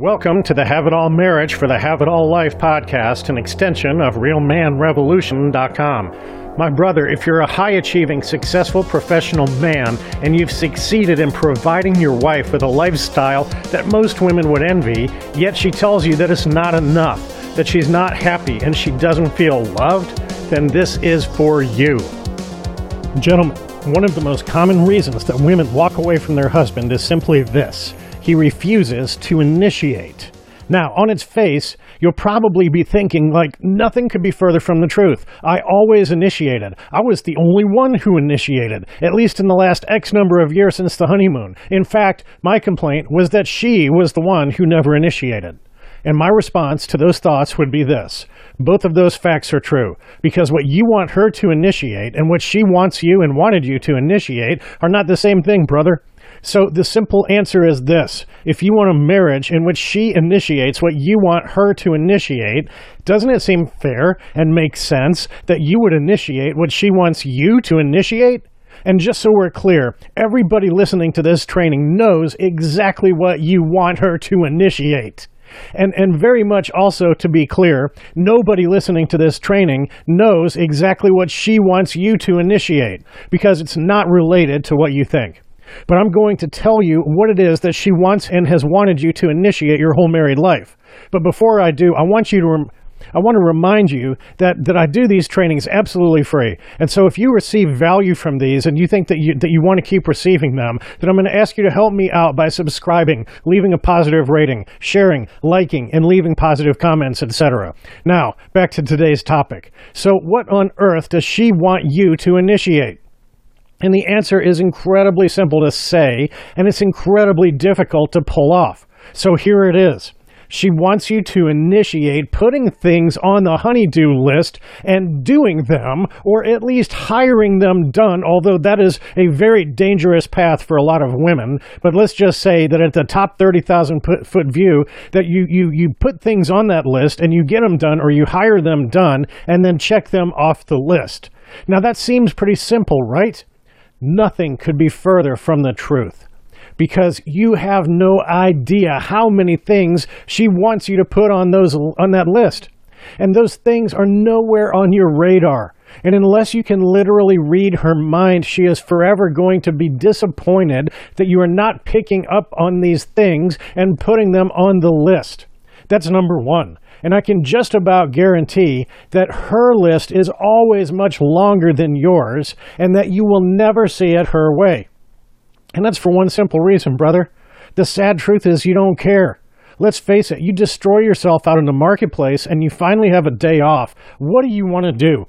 Welcome to the Have It All Marriage for the Have It All Life podcast, an extension of RealManRevolution.com. My brother, if you're a high achieving, successful professional man and you've succeeded in providing your wife with a lifestyle that most women would envy, yet she tells you that it's not enough, that she's not happy, and she doesn't feel loved, then this is for you. Gentlemen, one of the most common reasons that women walk away from their husband is simply this he refuses to initiate. Now, on its face, you'll probably be thinking, like, nothing could be further from the truth. I always initiated. I was the only one who initiated, at least in the last X number of years since the honeymoon. In fact, my complaint was that she was the one who never initiated. And my response to those thoughts would be this both of those facts are true, because what you want her to initiate and what she wants you and wanted you to initiate are not the same thing, brother. So the simple answer is this. If you want a marriage in which she initiates what you want her to initiate, doesn't it seem fair and make sense that you would initiate what she wants you to initiate? And just so we're clear, everybody listening to this training knows exactly what you want her to initiate. And, and very much also to be clear, nobody listening to this training knows exactly what she wants you to initiate because it's not related to what you think but I'm going to tell you what it is that she wants and has wanted you to initiate your whole married life. But before I do, I want you to rem- I want to remind you that, that I do these trainings absolutely free. And so if you receive value from these and you think that you, that you want to keep receiving them, then I'm going to ask you to help me out by subscribing, leaving a positive rating, sharing, liking, and leaving positive comments, etc. Now, back to today's topic. So what on earth does she want you to initiate? And the answer is incredibly simple to say, and it's incredibly difficult to pull off. So here it is. She wants you to initiate putting things on the honey-do list and doing them, or at least hiring them done, although that is a very dangerous path for a lot of women. But let's just say that at the top 30,000 foot view, that you, you, you put things on that list and you get them done, or you hire them done, and then check them off the list. Now that seems pretty simple, right? Nothing could be further from the truth because you have no idea how many things she wants you to put on those on that list. And those things are nowhere on your radar. And unless you can literally read her mind, she is forever going to be disappointed that you are not picking up on these things and putting them on the list. That's number one. And I can just about guarantee that her list is always much longer than yours and that you will never see it her way. And that's for one simple reason, brother. The sad truth is you don't care. Let's face it, you destroy yourself out in the marketplace and you finally have a day off. What do you want to do?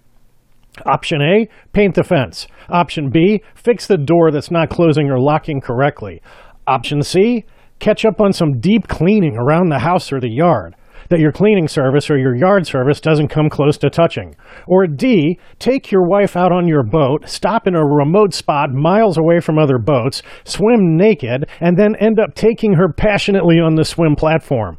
Option A, paint the fence. Option B, fix the door that's not closing or locking correctly. Option C, catch up on some deep cleaning around the house or the yard that your cleaning service or your yard service doesn't come close to touching. Or D, take your wife out on your boat, stop in a remote spot miles away from other boats, swim naked, and then end up taking her passionately on the swim platform.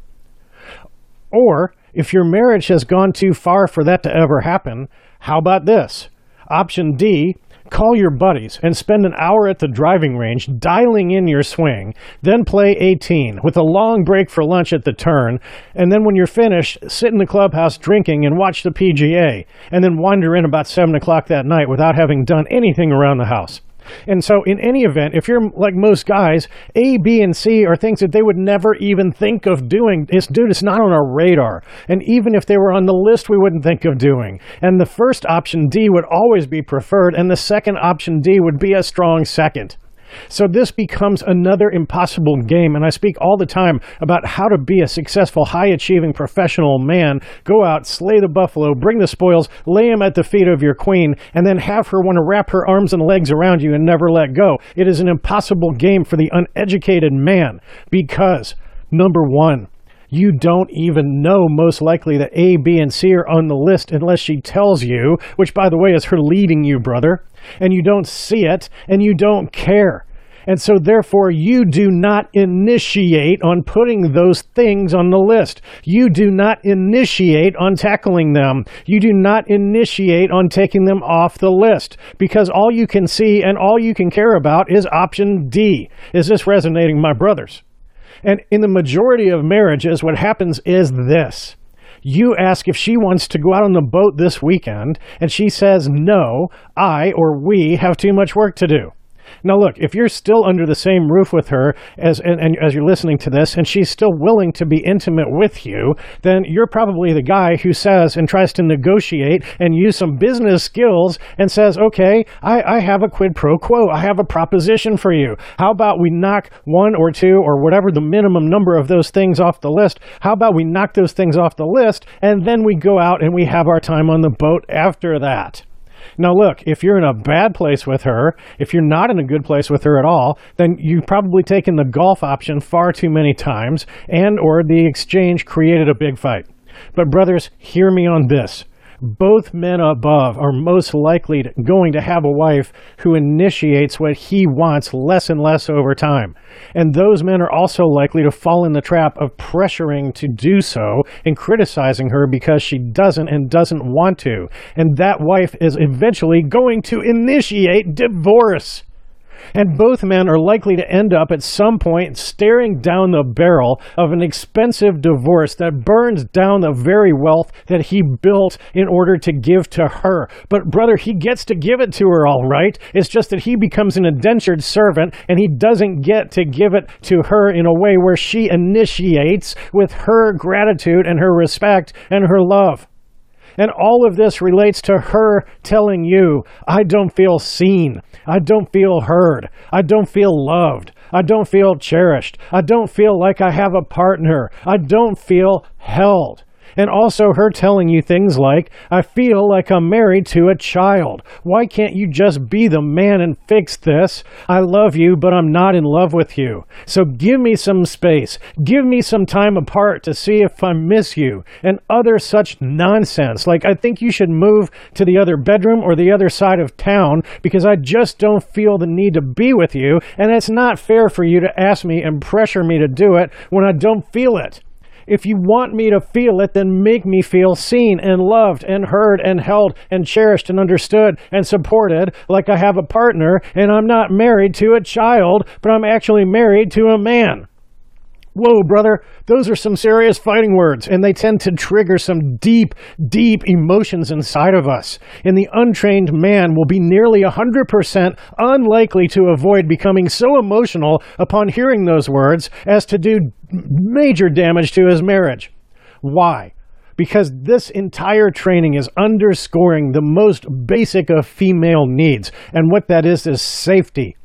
Or, if your marriage has gone too far for that to ever happen, how about this? Option D, Call your buddies and spend an hour at the driving range dialing in your swing, then play 18 with a long break for lunch at the turn, and then when you're finished, sit in the clubhouse drinking and watch the PGA, and then wander in about 7 o'clock that night without having done anything around the house. And so, in any event, if you're like most guys, A, B, and C are things that they would never even think of doing. It's, dude, it's not on our radar. And even if they were on the list, we wouldn't think of doing. And the first option, D, would always be preferred, and the second option, D, would be a strong second. So this becomes another impossible game. And I speak all the time about how to be a successful, high achieving professional man. Go out, slay the buffalo, bring the spoils, lay him at the feet of your queen, and then have her want to wrap her arms and legs around you and never let go. It is an impossible game for the uneducated man because, number one, you don't even know most likely that A, B, and C are on the list unless she tells you, which by the way is her leading you, brother, and you don't see it and you don't care. And so, therefore, you do not initiate on putting those things on the list. You do not initiate on tackling them. You do not initiate on taking them off the list because all you can see and all you can care about is option D. Is this resonating, my brothers? And in the majority of marriages, what happens is this. You ask if she wants to go out on the boat this weekend, and she says, No, I or we have too much work to do. Now, look, if you're still under the same roof with her as and, and, as you're listening to this, and she's still willing to be intimate with you, then you're probably the guy who says and tries to negotiate and use some business skills and says, "Okay, I, I have a quid pro quo. I have a proposition for you. How about we knock one or two or whatever the minimum number of those things off the list? How about we knock those things off the list and then we go out and we have our time on the boat after that?" Now, look, if you're in a bad place with her, if you're not in a good place with her at all, then you've probably taken the golf option far too many times and or the exchange created a big fight. But brothers, hear me on this both men above are most likely going to have a wife who initiates what he wants less and less over time. And those men are also likely to fall in the trap of pressuring to do so and criticizing her because she doesn't and doesn't want to. And that wife is eventually going to initiate divorce. And both men are likely to end up at some point staring down the barrel of an expensive divorce that burns down the very wealth that he built in order to give to her. But, brother, he gets to give it to her all right. It's just that he becomes an indentured servant and he doesn't get to give it to her in a way where she initiates with her gratitude and her respect and her love. And all of this relates to her telling you, I don't feel seen. I don't feel heard. I don't feel loved. I don't feel cherished. I don't feel like I have a partner. I don't feel held. And also her telling you things like, I feel like I'm married to a child. Why can't you just be the man and fix this? I love you, but I'm not in love with you. So give me some space. Give me some time apart to see if I miss you. And other such nonsense. Like, I think you should move to the other bedroom or the other side of town because I just don't feel the need to be with you. And it's not fair for you to ask me and pressure me to do it when I don't feel it. If you want me to feel it, then make me feel seen and loved and heard and held and cherished and understood and supported like I have a partner and I'm not married to a child, but I'm actually married to a man. Whoa, brother, those are some serious fighting words, and they tend to trigger some deep, deep emotions inside of us. And the untrained man will be nearly 100% unlikely to avoid becoming so emotional upon hearing those words as to do major damage to his marriage. Why? Because this entire training is underscoring the most basic of female needs, and what that is is safety.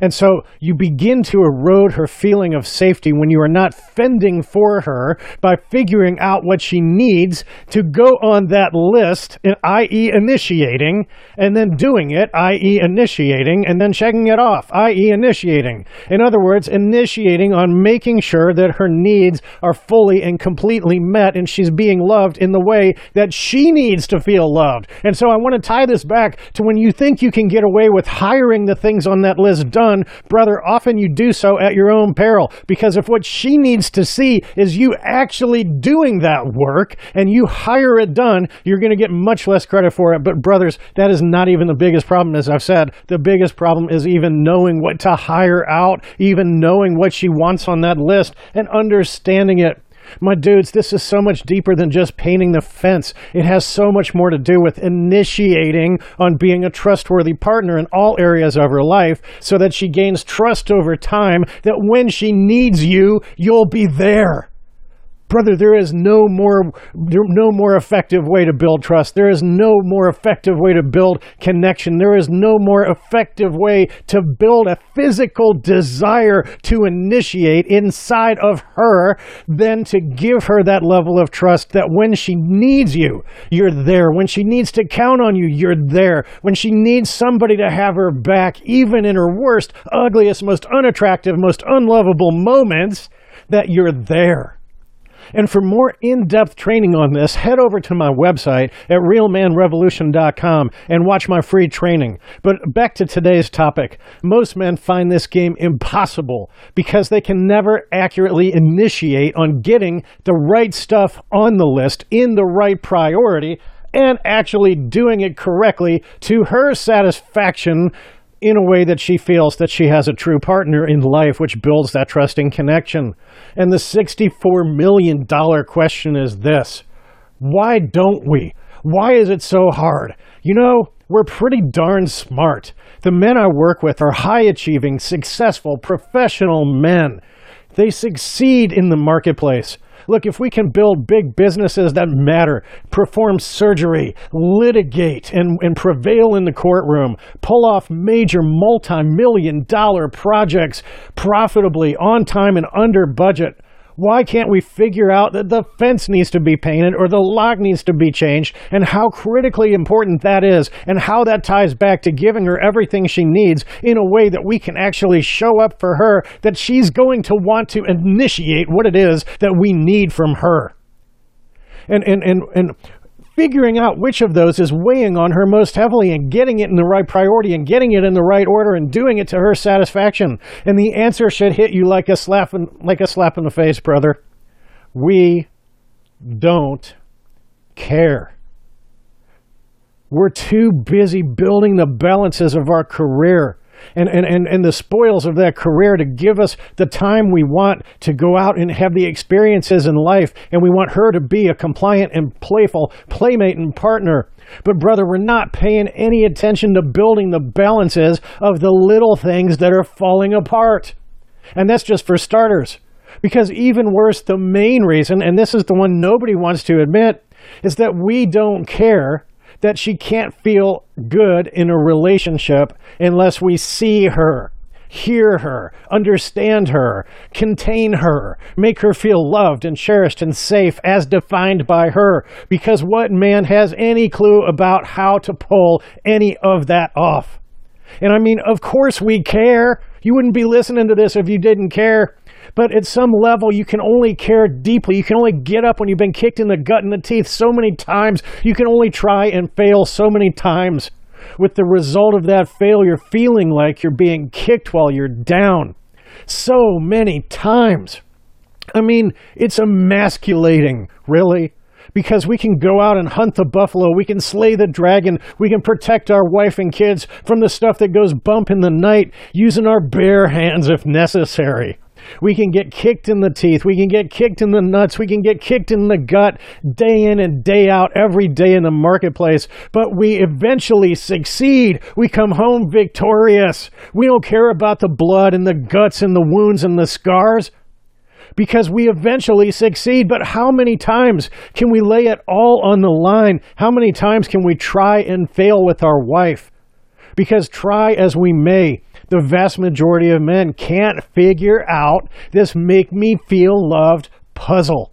And so you begin to erode her feeling of safety when you are not fending for her by figuring out what she needs to go on that list, i.e., initiating, and then doing it, i.e., initiating, and then checking it off, i.e., initiating. In other words, initiating on making sure that her needs are fully and completely met and she's being loved in the way that she needs to feel loved. And so I want to tie this back to when you think you can get away with hiring the things on that list done brother, often you do so at your own peril. Because if what she needs to see is you actually doing that work and you hire it done, you're going to get much less credit for it. But, brothers, that is not even the biggest problem, as I've said. The biggest problem is even knowing what to hire out, even knowing what she wants on that list and understanding it. My dudes, this is so much deeper than just painting the fence. It has so much more to do with initiating on being a trustworthy partner in all areas of her life so that she gains trust over time that when she needs you, you'll be there. Brother, there is no more no more effective way to build trust. There is no more effective way to build connection. There is no more effective way to build a physical desire to initiate inside of her than to give her that level of trust that when she needs you, you're there. When she needs to count on you, you're there. When she needs somebody to have her back, even in her worst, ugliest, most unattractive, most unlovable moments, that you're there. And for more in depth training on this, head over to my website at realmanrevolution.com and watch my free training. But back to today's topic. Most men find this game impossible because they can never accurately initiate on getting the right stuff on the list in the right priority and actually doing it correctly to her satisfaction in a way that she feels that she has a true partner in life, which builds that trusting connection. And the $64 million question is this why don't we? Why is it so hard? You know, we're pretty darn smart. The men I work with are high achieving, successful, professional men. They succeed in the marketplace. Look, if we can build big businesses that matter, perform surgery, litigate, and, and prevail in the courtroom, pull off major multi million dollar projects profitably, on time, and under budget, why can't we figure out that the fence needs to be painted or the lock needs to be changed and how critically important that is and how that ties back to giving her everything she needs in a way that we can actually show up for her that she's going to want to initiate what it is that we need from her. And, and, and, and figuring out which of those is weighing on her most heavily and getting it in the right priority and getting it in the right order and doing it to her satisfaction. And the answer should hit you like a slap in, like a slap in the face, brother. We don't care. We're too busy building the balances of our career and, and, and, and the spoils of that career to give us the time we want to go out and have the experiences in life. And we want her to be a compliant and playful playmate and partner. But, brother, we're not paying any attention to building the balances of the little things that are falling apart. And that's just for starters. Because, even worse, the main reason, and this is the one nobody wants to admit, is that we don't care that she can't feel good in a relationship unless we see her, hear her, understand her, contain her, make her feel loved and cherished and safe as defined by her. Because what man has any clue about how to pull any of that off? And I mean, of course we care. You wouldn't be listening to this if you didn't care. But at some level, you can only care deeply. You can only get up when you've been kicked in the gut and the teeth so many times. You can only try and fail so many times. With the result of that failure feeling like you're being kicked while you're down. So many times. I mean, it's emasculating, really because we can go out and hunt the buffalo, we can slay the dragon, we can protect our wife and kids from the stuff that goes bump in the night using our bare hands if necessary. We can get kicked in the teeth. We can get kicked in the nuts. We can get kicked in the gut day in and day out, every day in the marketplace. But we eventually succeed. We come home victorious. We don't care about the blood and the guts and the wounds and the scars because we eventually succeed. But how many times can we lay it all on the line? How many times can we try and fail with our wife? Because try as we may, the vast majority of men can't figure out this make me feel loved puzzle.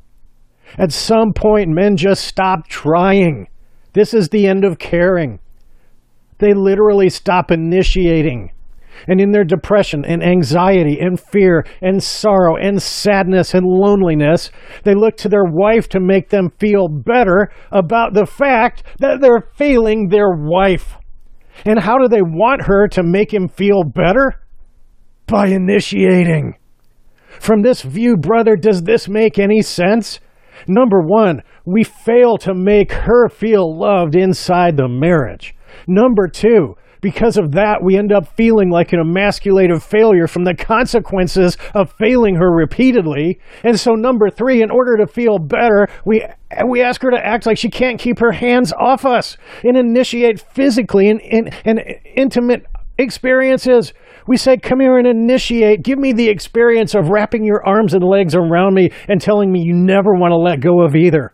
At some point, men just stop trying. This is the end of caring. They literally stop initiating. And in their depression and anxiety and fear and sorrow and sadness and loneliness, they look to their wife to make them feel better about the fact that they're failing their wife. And how do they want her to make him feel better? By initiating. From this view, brother, does this make any sense? Number one, we fail to make her feel loved inside the marriage. Number two, because of that, we end up feeling like an emasculative failure from the consequences of failing her repeatedly. And so, number three, in order to feel better, we we ask her to act like she can't keep her hands off us and initiate physically and, and, and intimate experiences. We say, Come here and initiate. Give me the experience of wrapping your arms and legs around me and telling me you never want to let go of either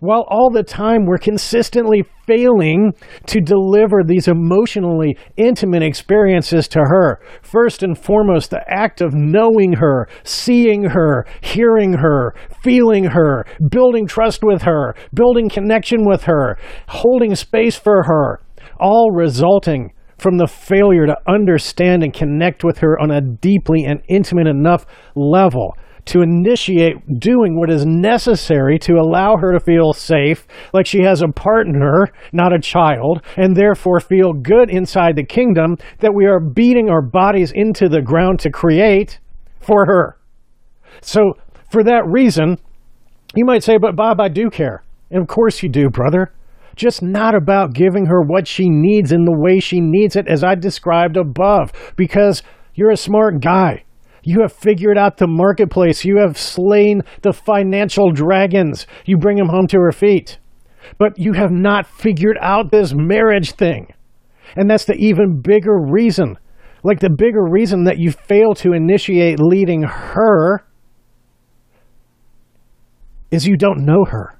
while all the time we're consistently failing to deliver these emotionally intimate experiences to her. First and foremost, the act of knowing her, seeing her, hearing her, feeling her, building trust with her, building connection with her, holding space for her, all resulting from the failure to understand and connect with her on a deeply and intimate enough level to initiate doing what is necessary to allow her to feel safe, like she has a partner, not a child, and therefore feel good inside the kingdom that we are beating our bodies into the ground to create for her. So, for that reason, you might say, But Bob, I do care. And of course you do, brother. just not about giving her what she needs in the way she needs it, as I described above, because you're a smart guy. You have figured out the marketplace. You have slain the financial dragons. You bring them home to her feet. But you have not figured out this marriage thing. And that's the even bigger reason. Like the bigger reason that you fail to initiate leading her is you don't know her.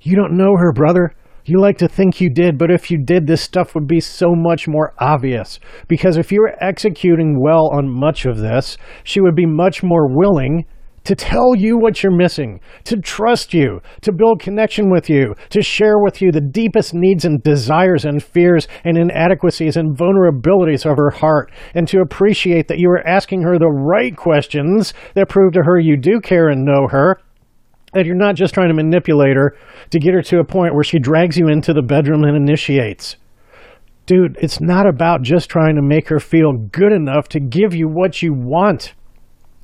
You don't know her, brother. You like to think you did, but if you did, this stuff would be so much more obvious. Because if you were executing well on much of this, she would be much more willing to tell you what you're missing, to trust you, to build connection with you, to share with you the deepest needs and desires and fears and inadequacies and vulnerabilities of her heart, and to appreciate that you are asking her the right questions that prove to her you do care and know her, that you're not just trying to manipulate her to get her to a point where she drags you into the bedroom and initiates. Dude, it's not about just trying to make her feel good enough to give you what you want.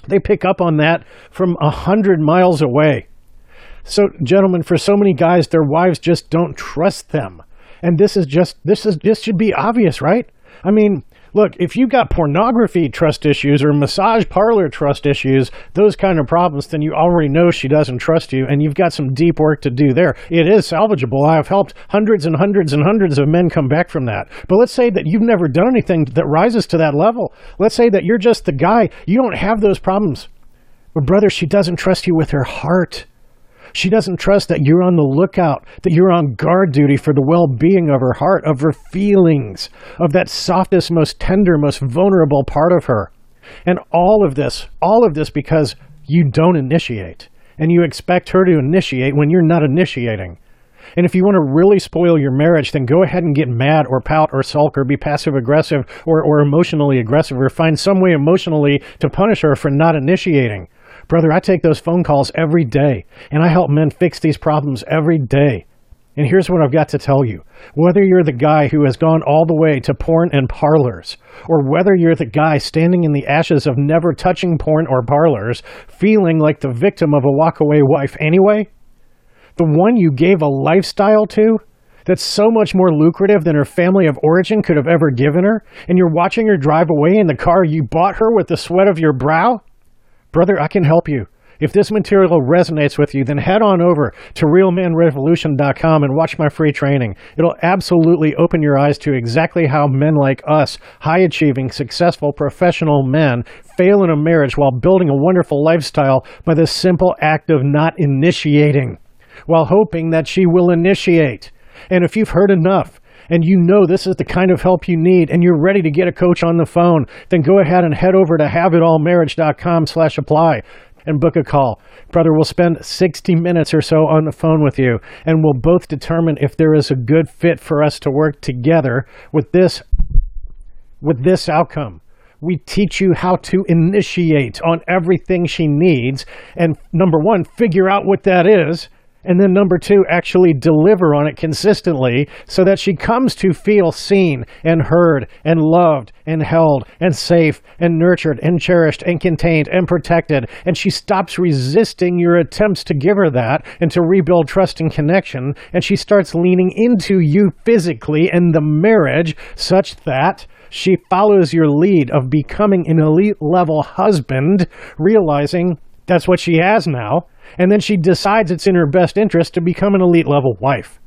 They pick up on that from a hundred miles away. So, gentlemen, for so many guys, their wives just don't trust them. And this is just this is this should be obvious, right? I mean, look, if you've got pornography trust issues or massage parlor trust issues, those kind of problems, then you already know she doesn't trust you and you've got some deep work to do there. It is salvageable. I have helped hundreds and hundreds and hundreds of men come back from that. But let's say that you've never done anything that rises to that level. Let's say that you're just the guy, you don't have those problems. But brother, she doesn't trust you with her heart. She doesn't trust that you're on the lookout, that you're on guard duty for the well being of her heart, of her feelings, of that softest, most tender, most vulnerable part of her. And all of this, all of this because you don't initiate. And you expect her to initiate when you're not initiating. And if you want to really spoil your marriage, then go ahead and get mad or pout or sulk or be passive aggressive or, or emotionally aggressive or find some way emotionally to punish her for not initiating. Brother, I take those phone calls every day, and I help men fix these problems every day. And here's what I've got to tell you. Whether you're the guy who has gone all the way to porn and parlors, or whether you're the guy standing in the ashes of never touching porn or parlors, feeling like the victim of a walkaway wife anyway, the one you gave a lifestyle to that's so much more lucrative than her family of origin could have ever given her, and you're watching her drive away in the car you bought her with the sweat of your brow? Brother, I can help you. If this material resonates with you, then head on over to realmanrevolution.com and watch my free training. It'll absolutely open your eyes to exactly how men like us, high achieving, successful, professional men, fail in a marriage while building a wonderful lifestyle by the simple act of not initiating, while hoping that she will initiate. And if you've heard enough, and you know this is the kind of help you need and you're ready to get a coach on the phone, then go ahead and head over to haveitallmarriage.com slash apply and book a call. Brother, we'll spend 60 minutes or so on the phone with you, and we'll both determine if there is a good fit for us to work together with this with this outcome. We teach you how to initiate on everything she needs and number 1, figure out what that is and then number two, actually deliver on it consistently so that she comes to feel seen and heard and loved and held and safe and nurtured and cherished and contained and protected. And she stops resisting your attempts to give her that and to rebuild trust and connection. And she starts leaning into you physically and the marriage such that she follows your lead of becoming an elite level husband, realizing that's what she has now and then she decides it's in her best interest to become an elite level wife.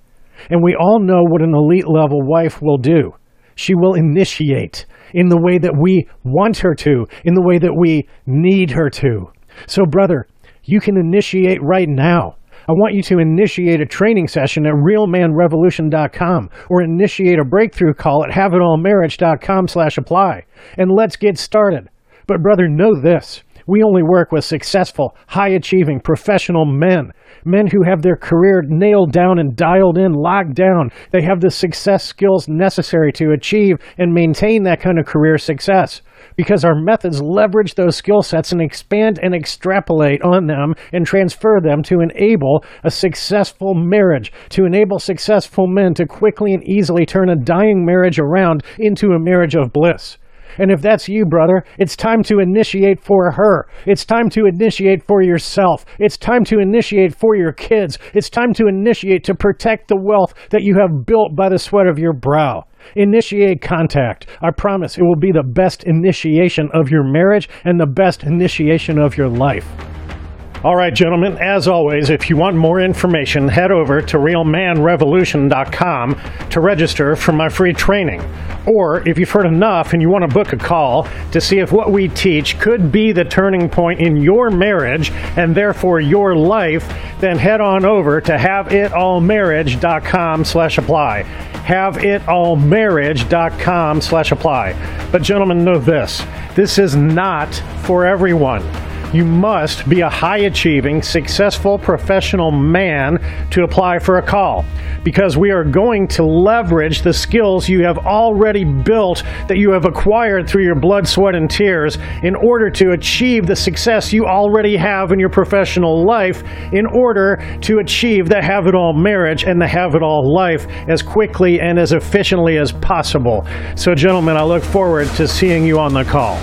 And we all know what an elite level wife will do. She will initiate in the way that we want her to, in the way that we need her to. So, brother, you can initiate right now. I want you to initiate a training session at realmanrevolution.com or initiate a breakthrough call at haveitallmarriage.com slash apply. And let's get started. But brother, know this. We only work with successful, high achieving professional men. Men who have their career nailed down and dialed in, locked down. They have the success skills necessary to achieve and maintain that kind of career success because our methods leverage those skill sets and expand and extrapolate on them and transfer them to enable a successful marriage, to enable successful men to quickly and easily turn a dying marriage around into a marriage of bliss. And if that's you, brother, it's time to initiate for her. It's time to initiate for yourself. It's time to initiate for your kids. It's time to initiate to protect the wealth that you have built by the sweat of your brow. Initiate contact. I promise it will be the best initiation of your marriage and the best initiation of your life. All right, gentlemen, as always, if you want more information, head over to realmanrevolution.com to register for my free training. Or if you've heard enough and you want to book a call to see if what we teach could be the turning point in your marriage and therefore your life, then head on over to haveitallmarriage.com slash apply. Haveitallmarriage.com slash apply. But gentlemen, know this. This is not for everyone. You must be a high achieving, successful professional man to apply for a call because we are going to leverage the skills you have already built that you have acquired through your blood, sweat, and tears in order to achieve the success you already have in your professional life in order to achieve the have it all marriage and the have it all life as quickly and as efficiently as possible. So, gentlemen, I look forward to seeing you on the call.